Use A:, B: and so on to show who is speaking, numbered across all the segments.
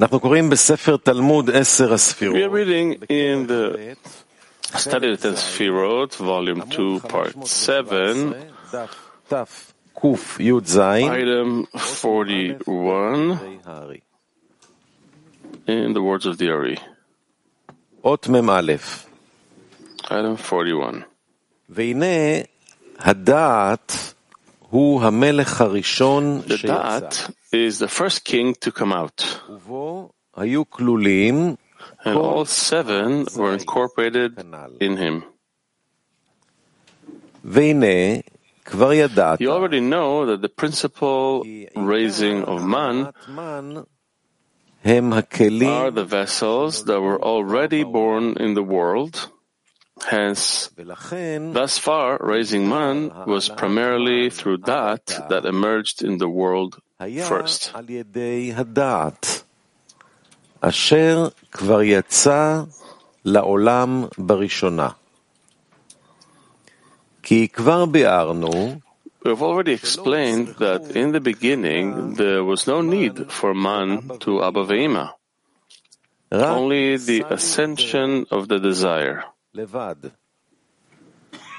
A: We are reading in the Study of the Sfirot, Volume 2, Part 7,
B: תקי"ז,
A: item 41, in the words of the Ari.
B: אות מ"א.
A: Item 41.
B: והנה הדעת הוא המלך הראשון
A: The Da'at is the first king to come out. And all seven were incorporated in him. You already know that the principal raising of man are the vessels that were already born in the world. Hence, thus far, raising man was primarily through that that emerged in the world first. We've already explained that in the beginning there was no need for man to Abba Ve'ima, only the ascension of the desire.
B: לבד.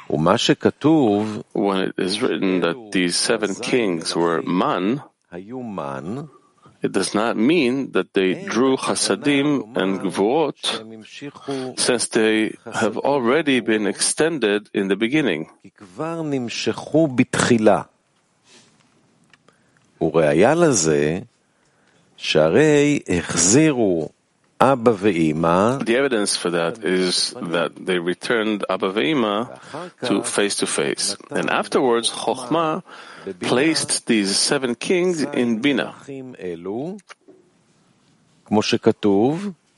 B: ומה שכתוב,
A: When it is written that these seven kings were man,
B: היו מן,
A: it does not mean that they drew chasadim and gvuot,
B: שהם המשיכו,
A: since they have already been extended in the beginning.
B: כי כבר נמשכו בתחילה. וראיה לזה, שהרי החזירו אבא ואימא
A: the evidence for that is that they returned Abba Ve'ima to face to face. And afterwards, Chochmah placed these seven kings in Bina.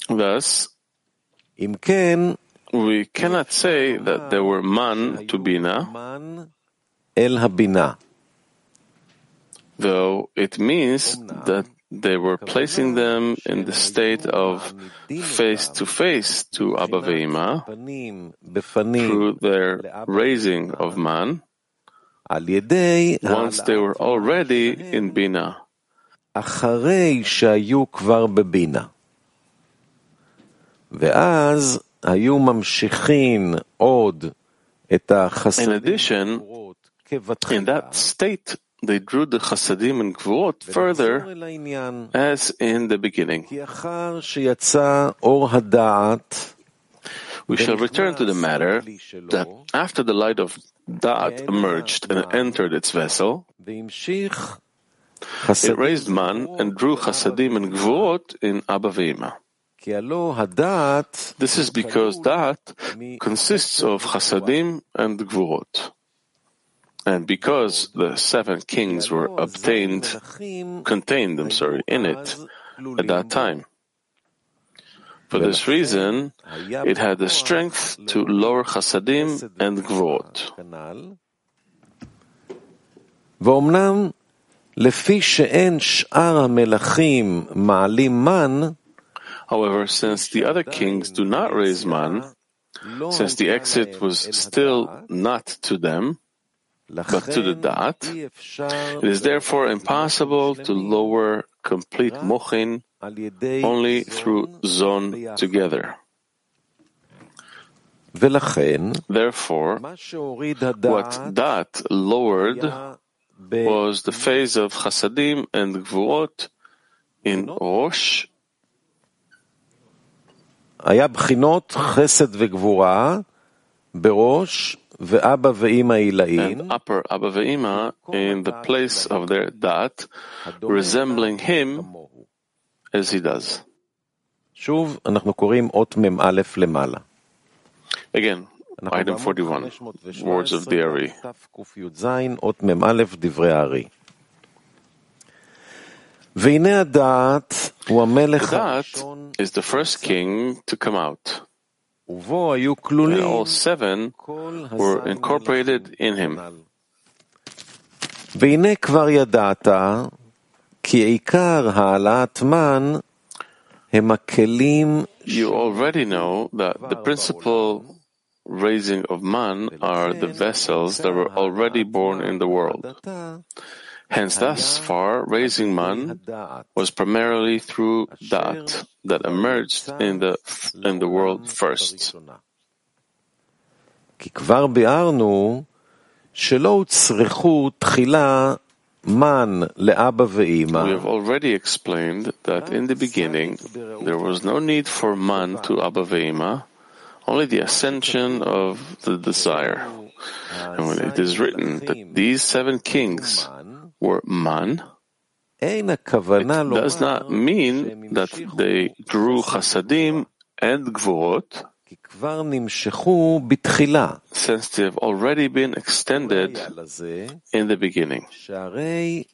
A: Thus, we cannot say that there were man to Bina,
B: Habina,
A: though it means that they were placing them in the state of face to face to Abba Ve'ima through their raising of man once they were already in Bina. In addition, in that state they drew the chasadim and gvurot further as in the beginning. We shall return to the matter that after the light of Da'at emerged and entered its vessel, it raised man and drew chasadim and gvurot in Abba This is because Da'at consists of chasadim and gvurot. And because the seven kings were obtained,
B: מלכים
A: contained, I'm sorry, in it at that time. For this reason, it had the strength to lower Chasadim and Gvuot.
B: כנ"ל. ואומנם לפי שאין שאר המלכים מעלים מן,
A: However, since the other kings do not raise man, since the exit was still not to them, but to the Da'at, it is therefore impossible to lower complete Mochin only through Zon together. Therefore, what Da'at lowered was the phase of Chasadim and gvurot in Rosh.
B: היה בחינות חסד וגבורה בראש
A: and upper Abba Ve'ima in the place of their Da'at, resembling him as he does. Again, item 41, words of the Ari. The
B: Da'at
A: is the first king to come out and all seven were incorporated in him. You already know that the principal raising of man are the vessels that were already born in the world. Hence, thus far, raising man was primarily through that that emerged in the in the world first. We have already explained that in the beginning there was no need for man to Abba Ve'ima, only the ascension of the desire. And when it is written that these seven kings were man, it does not mean that they drew chasadim and
B: gvorot,
A: since they have already been extended in the beginning. The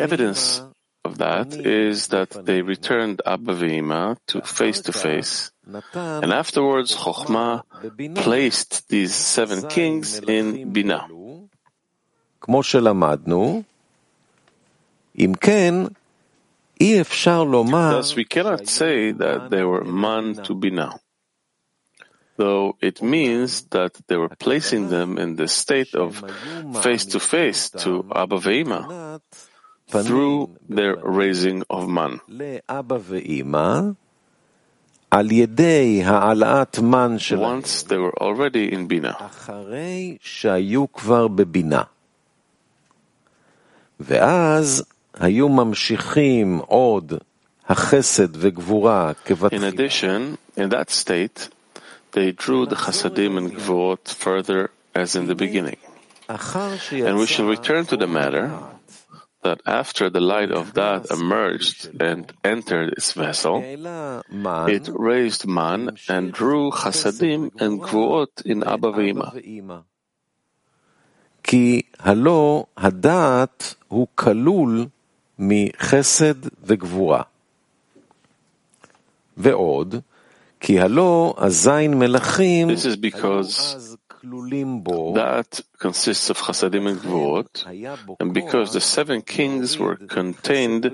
A: evidence of that is that they returned Abba Vima to face to face, and afterwards Chokhmah placed these seven kings in Binah.
B: כמו שלמדנו, אם כן, אי אפשר לומר
A: Thus, we cannot say that they were man to Binah, though it means that they were placing them in the state of face to face to Abba Ve'ima through their raising of man.
B: לאבא ואימא, על ידי העלאת מן שלהם,
A: Once they were already in Binah.
B: ואז היו ממשיכים עוד החסד וגבורה כבתחילה.
A: In addition, in that state, they drew the chasadim and gvorot further as in the beginning. And we shall return to the matter that after the light of Da'at emerged and entered its vessel, it raised man and drew chasadim and gvuot in Abba Veima.
B: כי הלא הדעת הוא כלול מחסד וגבורה. ועוד, כי הלא הזין מלכים,
A: Da'at consists of Chasadim and
B: Gvurot,
A: and because the seven kings were contained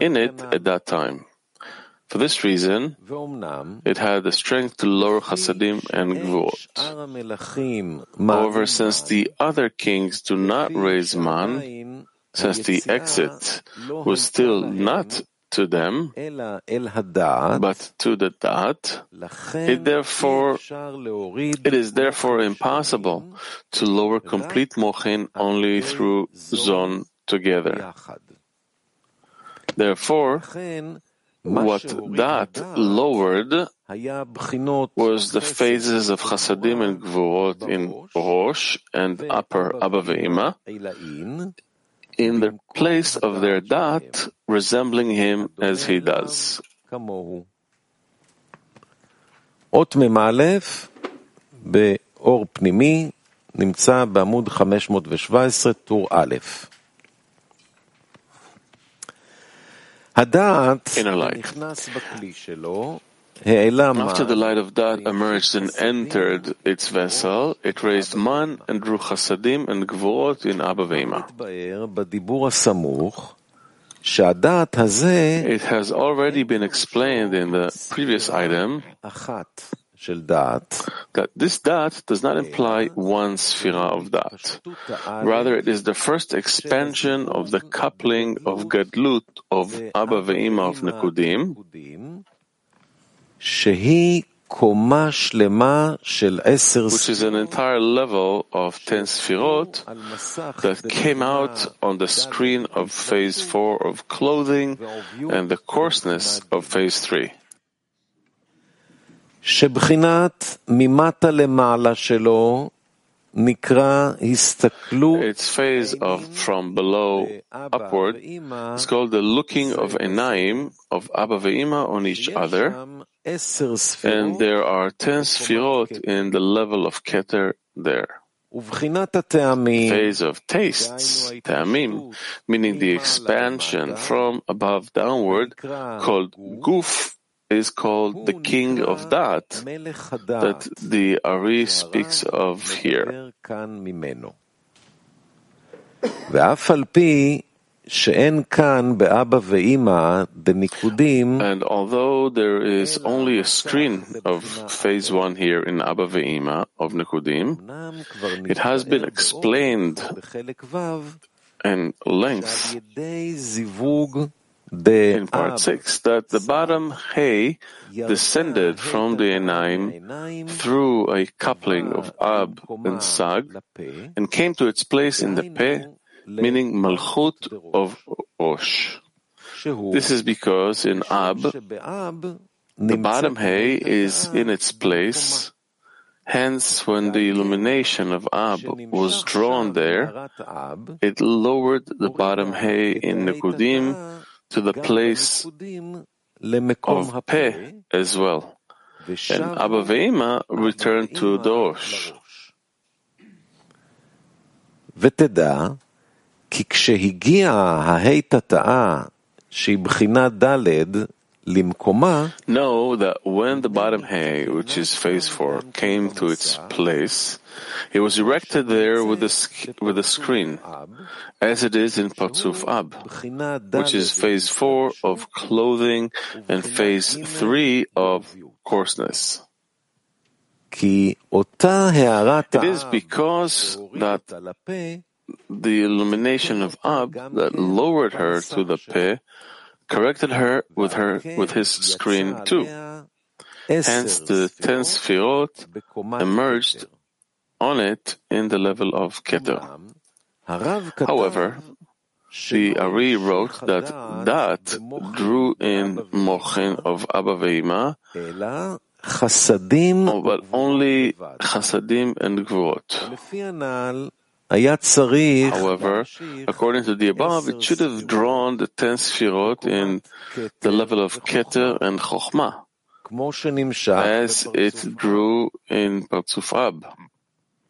A: in it at that time. For this reason, it had the strength to lower Chasadim and
B: Gvot.
A: However, since the other kings do not raise Man, since the exit was still not to them, but to the
B: Da'at,
A: it therefore, it is therefore impossible to lower complete Mochin only through Zon together. Therefore, what
B: Da'at
A: lowered was the phases of Chasadim and Gvurot in Rosh and Upper Abba in the place of their Da'at, resembling him as he does.
B: באור פנימי נמצא בעמוד 517, טור א'.
A: inner light. After the light of Da'at emerged and entered its vessel, it raised man and drew chasadim and gvorot in Abba Veima. It has already been explained in the previous item that this Da'at does not imply one Sefira of Da'at. Rather, it is the first expansion of the coupling of gadlut of Abba ve'ima of Nekudim, which is an entire level of
B: 10 sfirot
A: that came out on the screen of phase 4 of clothing and the coarseness of phase 3 its phase of from below upward is called the looking of Enaim, of Abba Ve'ima on each other. And there are ten sfirot in the level of Keter there. Phase of tastes, Ta'amim, meaning the expansion from above downward, called guf is called the king of
B: Da'at
A: that the Ari speaks of here. And although there is only a screen of phase one here in Abba Ve'ima of
B: Nikudim,
A: it has been explained in length in part 6 that the bottom hay descended from the Enaim through a coupling of Ab and Sag and came to its place in the Peh, meaning Malchut of Rosh. This is because in Ab, the bottom hay is in its place. Hence, when the illumination of Ab was drawn there, it lowered the bottom hay in Nekudim to the place
B: למקום
A: of
B: הפה,
A: Peh as well.
B: ושב
A: And Abba Ve'ima returned to the Rosh.
B: ותדע, כי כשהגיעה ההי תתאה, שהיא בחינת ד' למקומה,
A: Know that when the bottom hay, which is phase four, came to its place, it was erected there with a, with a screen, as it is in Partzuf Ab, which is phase four of clothing and phase three of coarseness. It is because that the illumination of Ab that lowered her to the Peh corrected her with her with his screen too. Hence, the ten sefirot emerged on it in the level of Keter. However, the Ari wrote that Da'at drew in Mochin of Abba Veima, but only Chasadim and Gvurot. However, according to the above, it should have drawn the ten sefirot in the level of Keter and
B: Chokhmah,
A: as it drew in Partzuf Ab.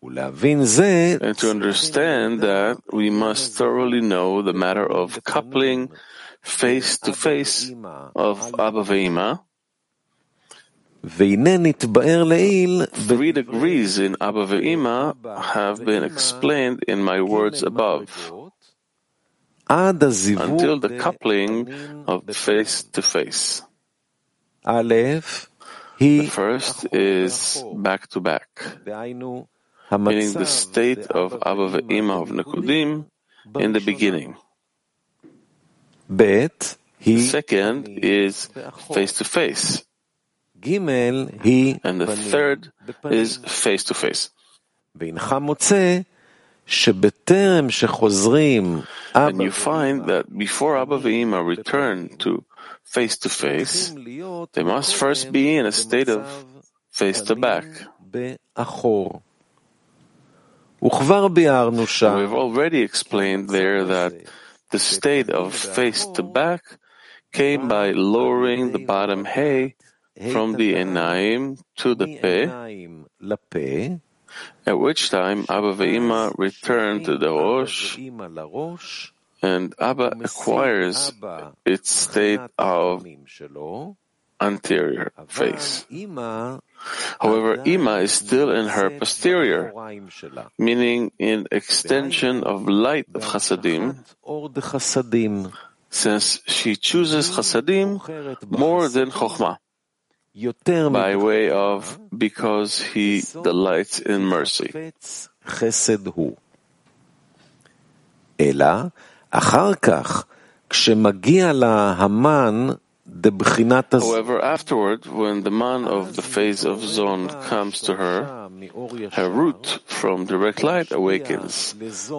A: And to understand that, we must thoroughly know the matter of coupling face to face of Abba Ve'ima, Three degrees in Abba Ve'ima have been explained in my words above until the coupling of face to face. The first is back to back, meaning the state of Abba Ve'ima of Nekudim in the beginning. The second is face to face. And the third is face to face. And you find that before Abba Ve'ima return to face to face, they must first be in a state of face to back. We've already explained there that the state of face to back came by lowering the bottom hay from the enaim to the
B: pe,
A: at which time Abba Ve'ima returned to the Rosh, and Abba acquires its state of anterior face. However, Ima is still in her posterior, meaning in extension of light of Chasadim, since she chooses Chasadim more than Chokhmah by way of because he delights in mercy. However, afterward, when the man of the phase of Zon comes to her, her root from direct light awakens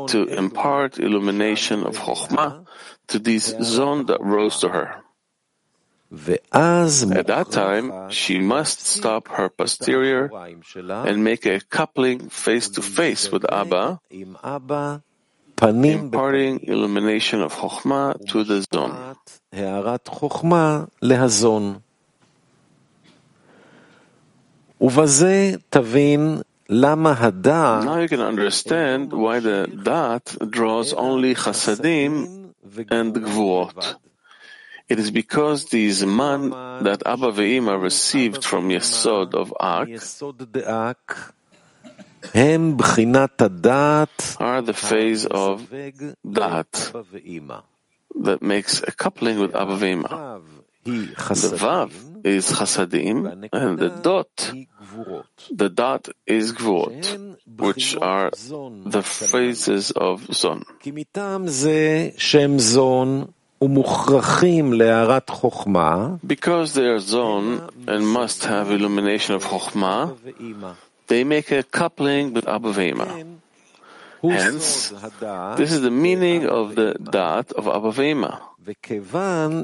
A: to impart illumination of Chokhmah to this Zon that rose to her. At that time, she must stop her posterior and make a coupling face to face with Abba, imparting illumination of Chokhmah to the
B: Zon.
A: Now you can understand why the Da'at draws only chassadim and gvuot. It is because these man that Abba Ve'ima received from Yesod of Ak are the phase of
B: Daat
A: that makes a coupling with Abba Ve'ima. The Vav is Chasadim and the Dot, the Dot is
B: Gvot,
A: which are the phases of Zon. Because they are Zon and must have illumination of Chokhmah, they make a coupling with Abba Ve'ima. Hence, this is the meaning of the Da'at of Abba Ve'ima.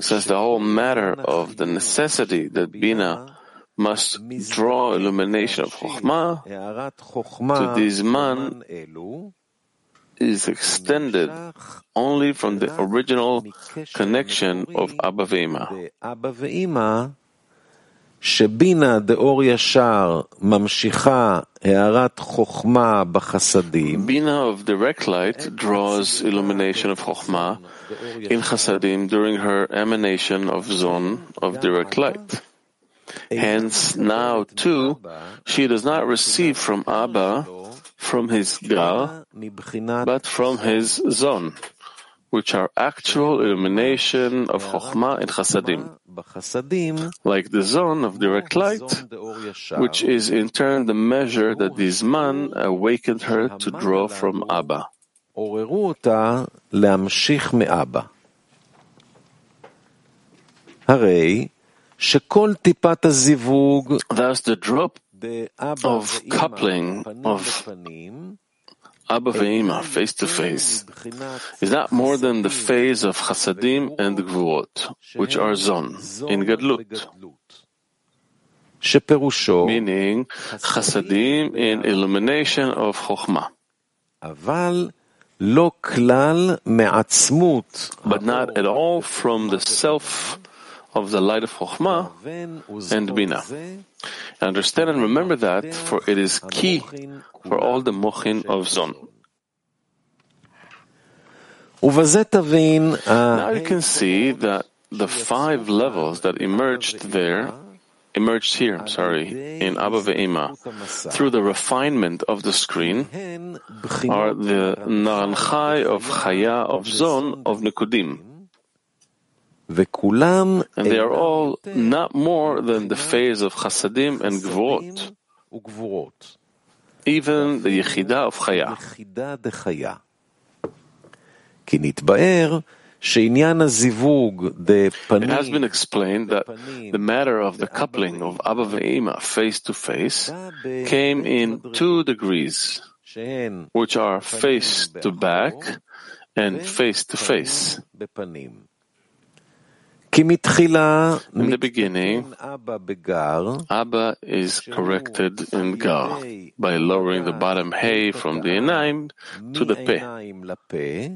A: Since the whole matter of the necessity that Bina must draw illumination of Chokhmah to this man is extended
B: נמשך
A: only from the original
B: מקשר
A: connection of
B: מקורי
A: Abba Ve'ima.
B: באבא ואימא, שבינה דאור ישר ממשיכה הערת חוכמה בחסדים,
A: Bina of direct light draws illumination of Chokhmah in Chasadim during her emanation of Zon of direct light. Hence, now too, she does not receive from Abba, from his
B: gar,
A: but from his zon, which are actual illumination of Chokhmah and Chasadim, like the Zon of direct light, which is in turn the measure that this man awakened her to draw from Abba. Thus, the drop of coupling of Abba Ve'ima, face to face. Is not more than the phase of Chasadim and Gvuot, which are Zon, in Gadlut? Meaning Chasadim in illumination of Chokhmah. But not at all from the self of the light of Chokhmah and
B: Bina.
A: Understand and remember that, for it is key for all the mochin of Zon. Now you can see that the five levels that emerged there, emerged here, sorry, in Abba Ve'ima, through the refinement of the screen, are the Naranchai of Chaya of Zon of Nikudim. And they are all not more than the phase of Chasadim and Gvorot, even the Yechida of Chaya. It has been explained that the matter of the coupling of Abba Ve'ima face to face came in two degrees, which are face to back and face to face.
B: בפנים. כי מתחילה
A: In the beginning,
B: מתקן אבא בגר,
A: Abba is corrected in Gar by lowering the bottom hay from the Enaim to the Peh.
B: מעיניים לפה,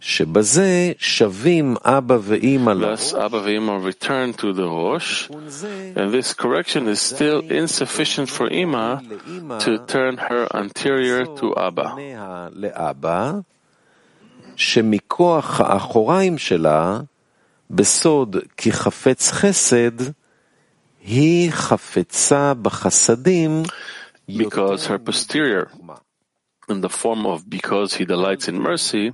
B: שבזה שווים אבא ואימא
A: Thus,
B: לראש,
A: Abba Ve'ima return to the Rosh,
B: תיקון זה
A: and this correction is still insufficient for Ima to turn her anterior to Abba.
B: פניה לאבא, שמכוח האחוריים שלה, בסוד כי חפץ חסד, היא חפצה בחסדים
A: Because her posterior,
B: חוכמה.
A: in the form of because he delights in mercy,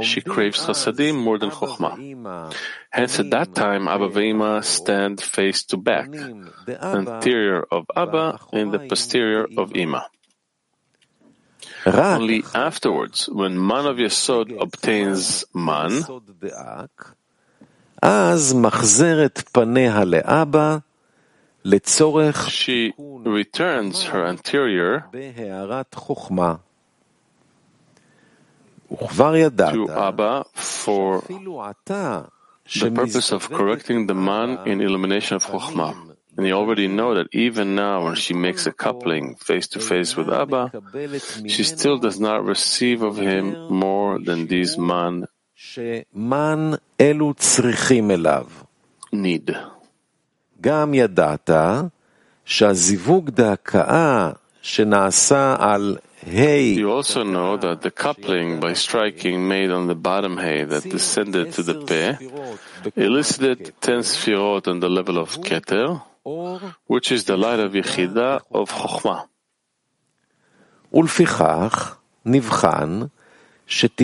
A: she craves chasadim more than chokhmah. Hence, at that time, Abba Ve'ima stand face to back, anterior of Abba and the posterior of Ima.
B: רק
A: Only afterwards, when man of Yesod obtains man, she returns her anterior to Abba for the purpose of correcting the man in illumination of Chokhmah. And you already know that even now, when she makes a coupling face to face with Abba, she still does not receive of him more than these man
B: שמן אלו צריכים אליו.
A: need.
B: גם ידעת שהזיווג דהכאה שנעשה על ה'
A: You also know that the coupling by striking made on the bottom hay that descended to the peh elicited ten sfirot on the level of Keter,
B: אור,
A: which is the light of Yechidah of Chokhmah.
B: ולפיכך נבחן שטיפת הזיווג שהגיעה
A: Hence,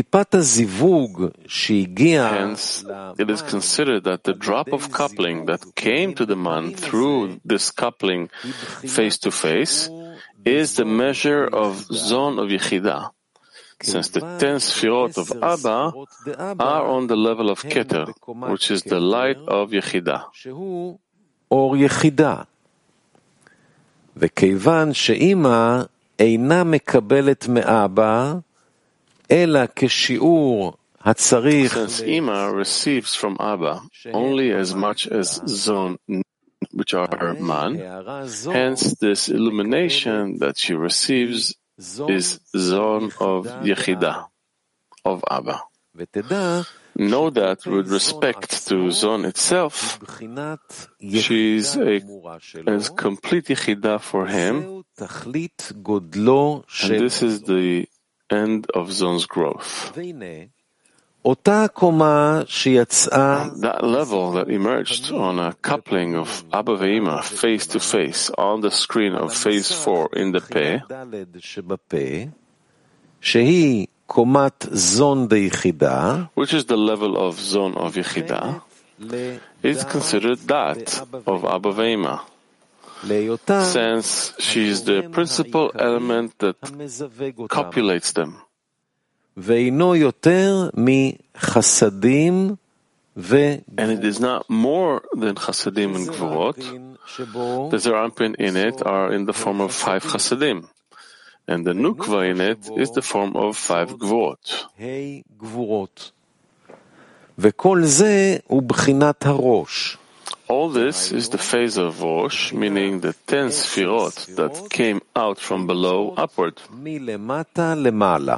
A: it is considered that the drop of coupling that came to the man through this coupling face to face is the measure of Zon of Yechidah, since the ten sfirot of Abba are on the level of Keter, which is the light of Yechidah.
B: Or Yechidah. וכיוון שאימא אינה מקבלת מאבא,
A: since Ima receives from Abba only as much as Zon, which are man, hence this illumination that she receives is Zon of Yechida, of Abba. Know that with respect to Zon itself, she is a, a complete Yechida for him, and this is the end of Zon's growth. That level that emerged on a coupling of Abba Ve'ima face to face on the screen of phase 4 in the
B: Pe,
A: which is the level of Zon of Yechida, is considered that of Abba Ve'ima since she is the principal element that copulates them. And it is not more than chasadim and gvorot. The Zeir Anpin in it are in the form of five chasadim. And the nukva in it is the form of five gvorot.
B: וכל זה הוא בחינת הראש.
A: All this is the phase of Rosh, meaning the ten Sfirot that came out from below upward.
B: מלמטה למעלה.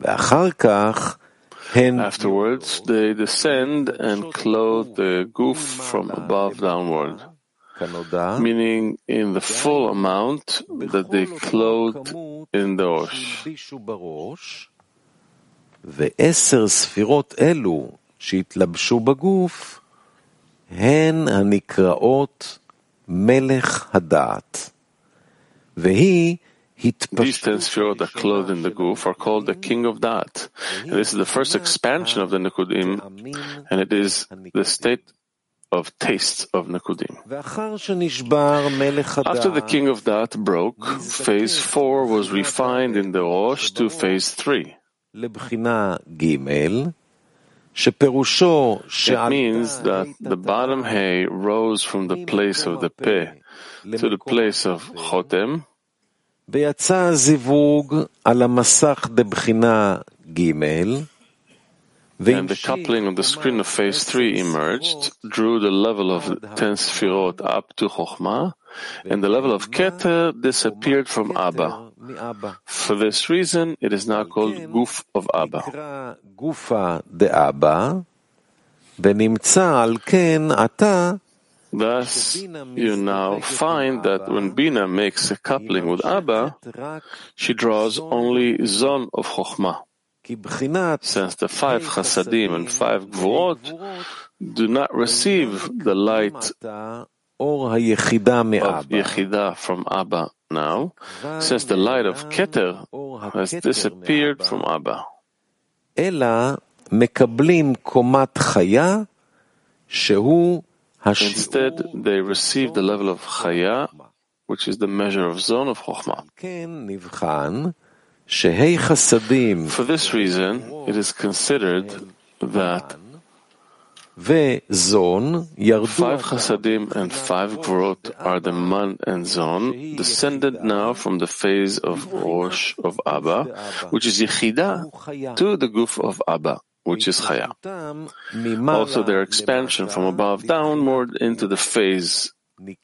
B: ואחר כך הן
A: Afterwards, they descend and clothe the goof from above downward,
B: כנודע,
A: meaning in the full amount that they clothed in the Rosh.
B: הלבישו בראש, ועשר ספירות אלו שהתלבשו בגוף, הן הנקראות מלך הדעת, והיא
A: these ten spheres that clothed in the goof are called the king of Da'at. And this is the first expansion of the Nikudim, and it is the state of tastes of
B: Nikudim.
A: After the king of Da'at broke, phase four was refined in the Rosh to phase
B: three.
A: It means that the bottom hay rose from the place of the pe to the place of chotem. And the coupling of the screen of phase 3 emerged, drew the level of 10 up to Chokhmah, and the level of Keter disappeared from Abba. For this reason, it is now called Guf of Abba.
B: Gufa de Abba.
A: Thus, you now find that when Bina makes a coupling with Abba, she draws only Zon of Chokhmah. Since the five Chasadim and five Gvorot do not receive the light of Yechida from Abba, now, since the light of Keter has disappeared from Abba. Instead, they receive the level of Chaya, which is the measure of Zon of Chokhmah. For this reason, it is considered that Five chasadim and five growth are the man and zon, descended now from the phase of Rosh of Abba, which is
B: Yechida,
A: to the goof of Abba, which is Chaya. Also their expansion from above downward into the phase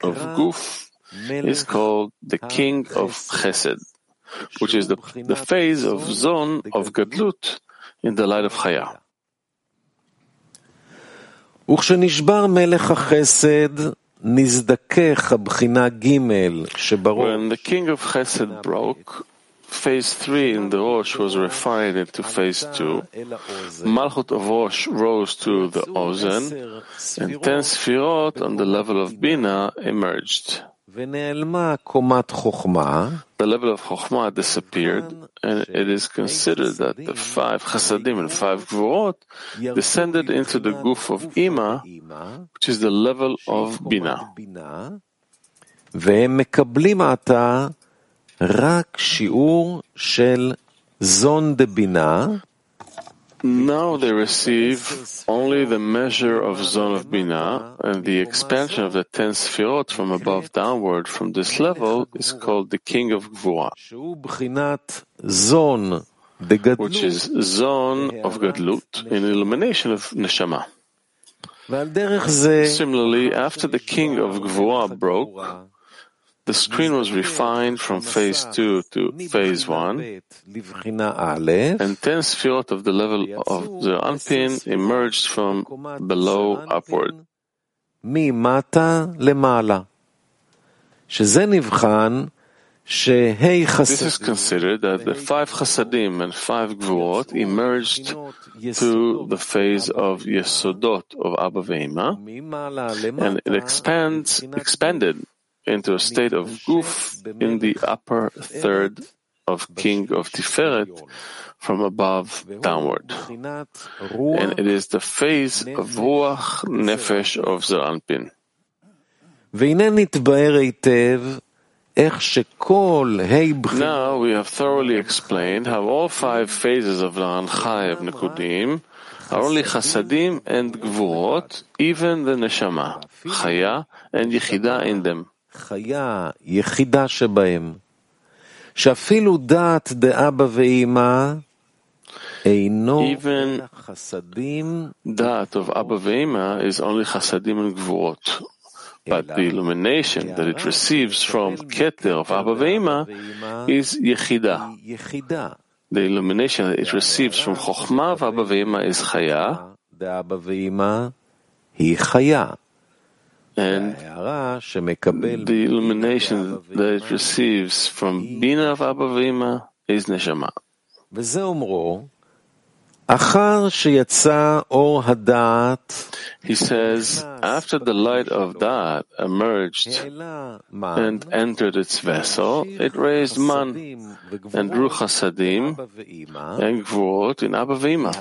A: of goof is called the king of Chesed, which is the, the phase of zon of Gadlut in the light of Chaya.
B: וכשנשבר מלך החסד, נזדכך הבחינה ג' שבראש,
A: When the king of Chesed broke, phase 3 in the Rosh was refined into phase 2.
B: אל האוזן,
A: Malchut of Rosh rose to the Ozen,
B: עשר
A: and ten
B: ספירות,
A: Sfirot on the level of Bina emerged.
B: ונעלמה קומת חוכמה,
A: the level of Chokhmah disappeared, and it is considered that the five Chasadim and five Gvorot descended into the goof of Ima, which is the level of Bina.
B: בינה, והם מקבלים עתה רק שיעור של זון דבינה,
A: now they receive only the measure of Zon of Bina, and the expansion of the ten sfirot from above downward from this level is called the king of Gvura which is Zon of Gadlut in illumination of Neshama. Similarly, after the king of Gvura broke, the screen was refined from phase 2 to phase 1, and 10 field of the level of the unpin emerged from below upward. This is considered that the five chassadim and five gvuot emerged through the phase of yesodot of Abba Veima, and it expands, expanded into a state of goof in the upper third of King of Tiferet from above downward. And it is the phase of Ruach Nefesh of
B: Zeir Anpin.
A: Now we have thoroughly explained how all five phases of Naranchai of Nekudim are only Chasadim and Gvurot, even the Neshama, Chaya, and Yechida in them.
B: חיה יחידה שבהם, שאפילו דעת דאבא ואימא
A: Even Da'at of Abba Veima is only chasadim and gvurot. But the illumination that it receives from Keter of Abba Veima is Yechida. The illumination that it receives from Chokhmah of Abba Veima is Chaya. And the illumination Da'at it receives from Bina of Abba Vima is Neshama. He says, after the light of that emerged and entered its vessel, it raised man and drew chasadim and gvurot in Abba
B: Vima.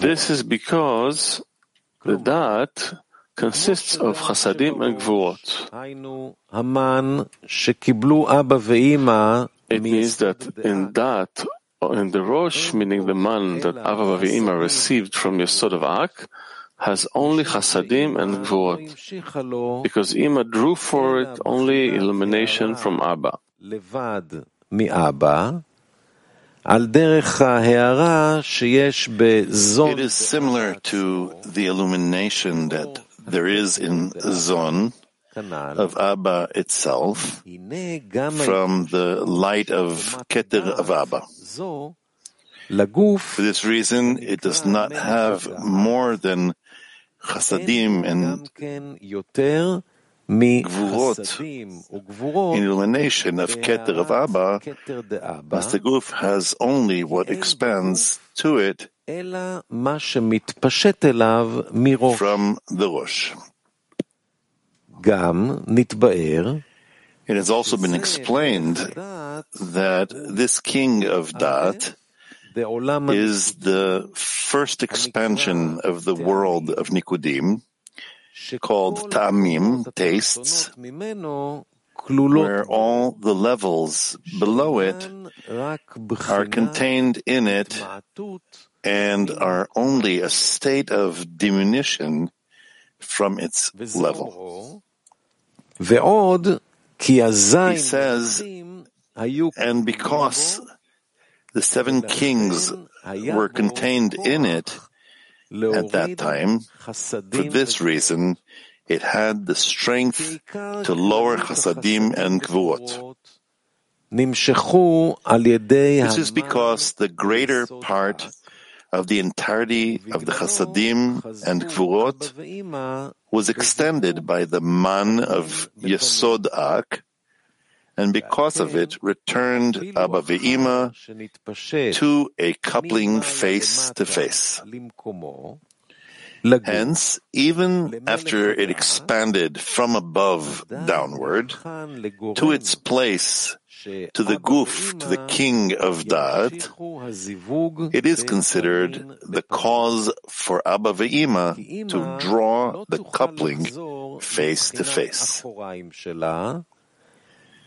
A: This is because the Da'at consists of chasadim and gvurot. It means that in Da'at, in the Rosh, meaning the man that Abba Ve'ima received from Yesod of Ak, has only chasadim and gvurot, because Ima drew for it only illumination from Abba.
C: It is similar to the illumination that there is in Zon of Abba itself from the light of Keter of Abba. For this reason, it does not have more than chasadim and
B: Gvurot, in
C: illumination of Keter of Abba, as the goof has only what expands to it from the Rosh. It has also been explained that this king of
B: Da'at
C: is the first expansion of the world of Nikudim, called Ta'amim, tastes, where all the levels below it are contained in it and are only a state of diminution from its level. He says, and because the seven kings were contained in it at that time, for this reason, it had the strength to lower Chasadim and Gvuot. This is because the greater part of the entirety of the Chasadim and Gvuot was extended by the man of Yesod Ak, and because of it returned Abba Ve'ima to a coupling face to face. Hence, even after it expanded from above downward to its place, to the guf, to the king of Da'at, it is considered the cause for Abba Ve'ima to draw the coupling face to face.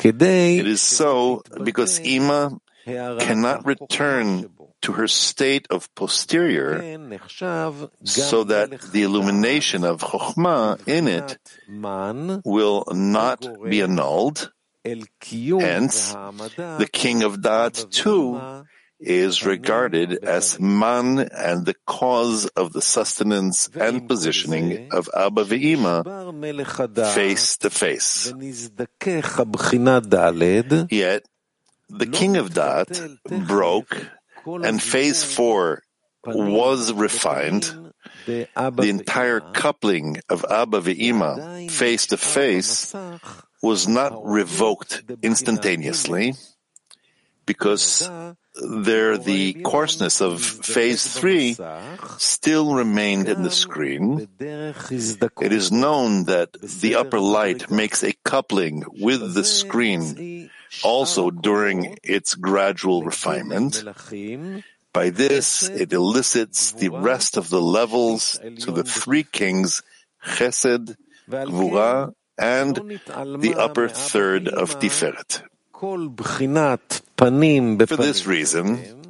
C: It is so because Ima cannot return to her state of posterior so that the illumination of Chokhmah in it will not be annulled. Hence, the king of Da'at too is regarded as man and the cause of the sustenance and positioning of Abba Ve'ima face to face. Yet, the king of Da'at broke and phase four was refined, the entire coupling of Abba Ve'ima face to face was not revoked instantaneously because there the coarseness of phase three still remained in the screen. It is known that the upper light makes a coupling with the screen also during its gradual refinement. By this, it elicits the rest of the levels to the three kings, Chesed, Gvura, and the upper third of Tiferet. For this reason,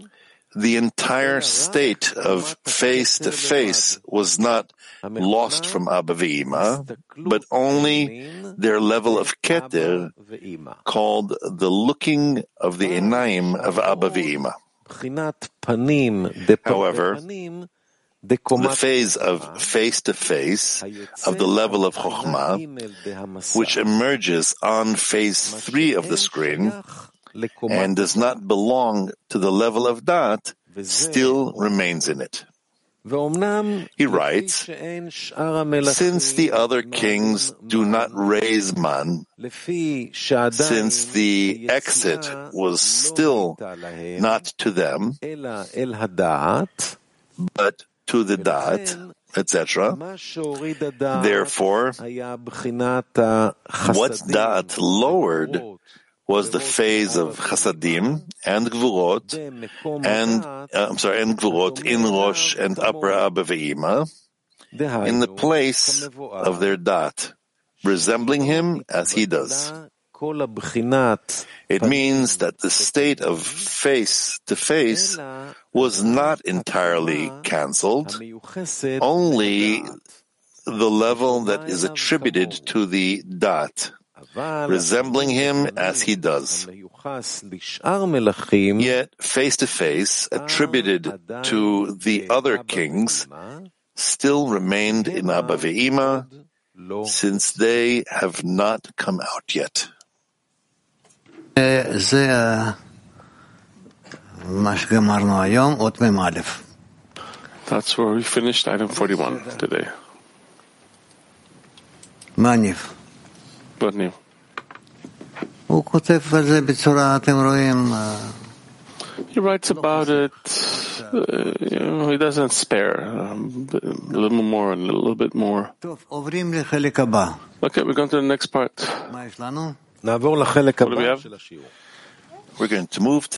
C: the entire state of face to face was not lost from Abba Ve'ima, but only their level of keter, called the looking of the enaim of Abba Ve'ima. However, the phase of face to face of the level of Chokhmah, which emerges on phase three of the screen and does not belong to the level of Da'at, still remains in it. He writes, since the other kings do not raise man, since the exit was still not to them, but to the Da'at, etc. Therefore, what Da'at lowered was the phase of Chasadim and Gvurot, and uh, I'm sorry, and Gvurot in Rosh and Upper in the place of their Da'at, resembling him as he does. It means that the state of face to face was not entirely cancelled, only the level that is attributed to the Da'at, resembling him as he does. Yet, face to face, attributed to the other kings, still remained in Abba Ve'ima, since they have not come out yet.
D: That's
A: where we finished item 41 today.
D: Maniv.
A: What new? He writes about it. Uh, you know, he doesn't spare. Um, a little more and a little bit more. Okay, we're going to the next part.
B: נעבור לחלק
A: הבא
B: של השיעור.
C: We're going to move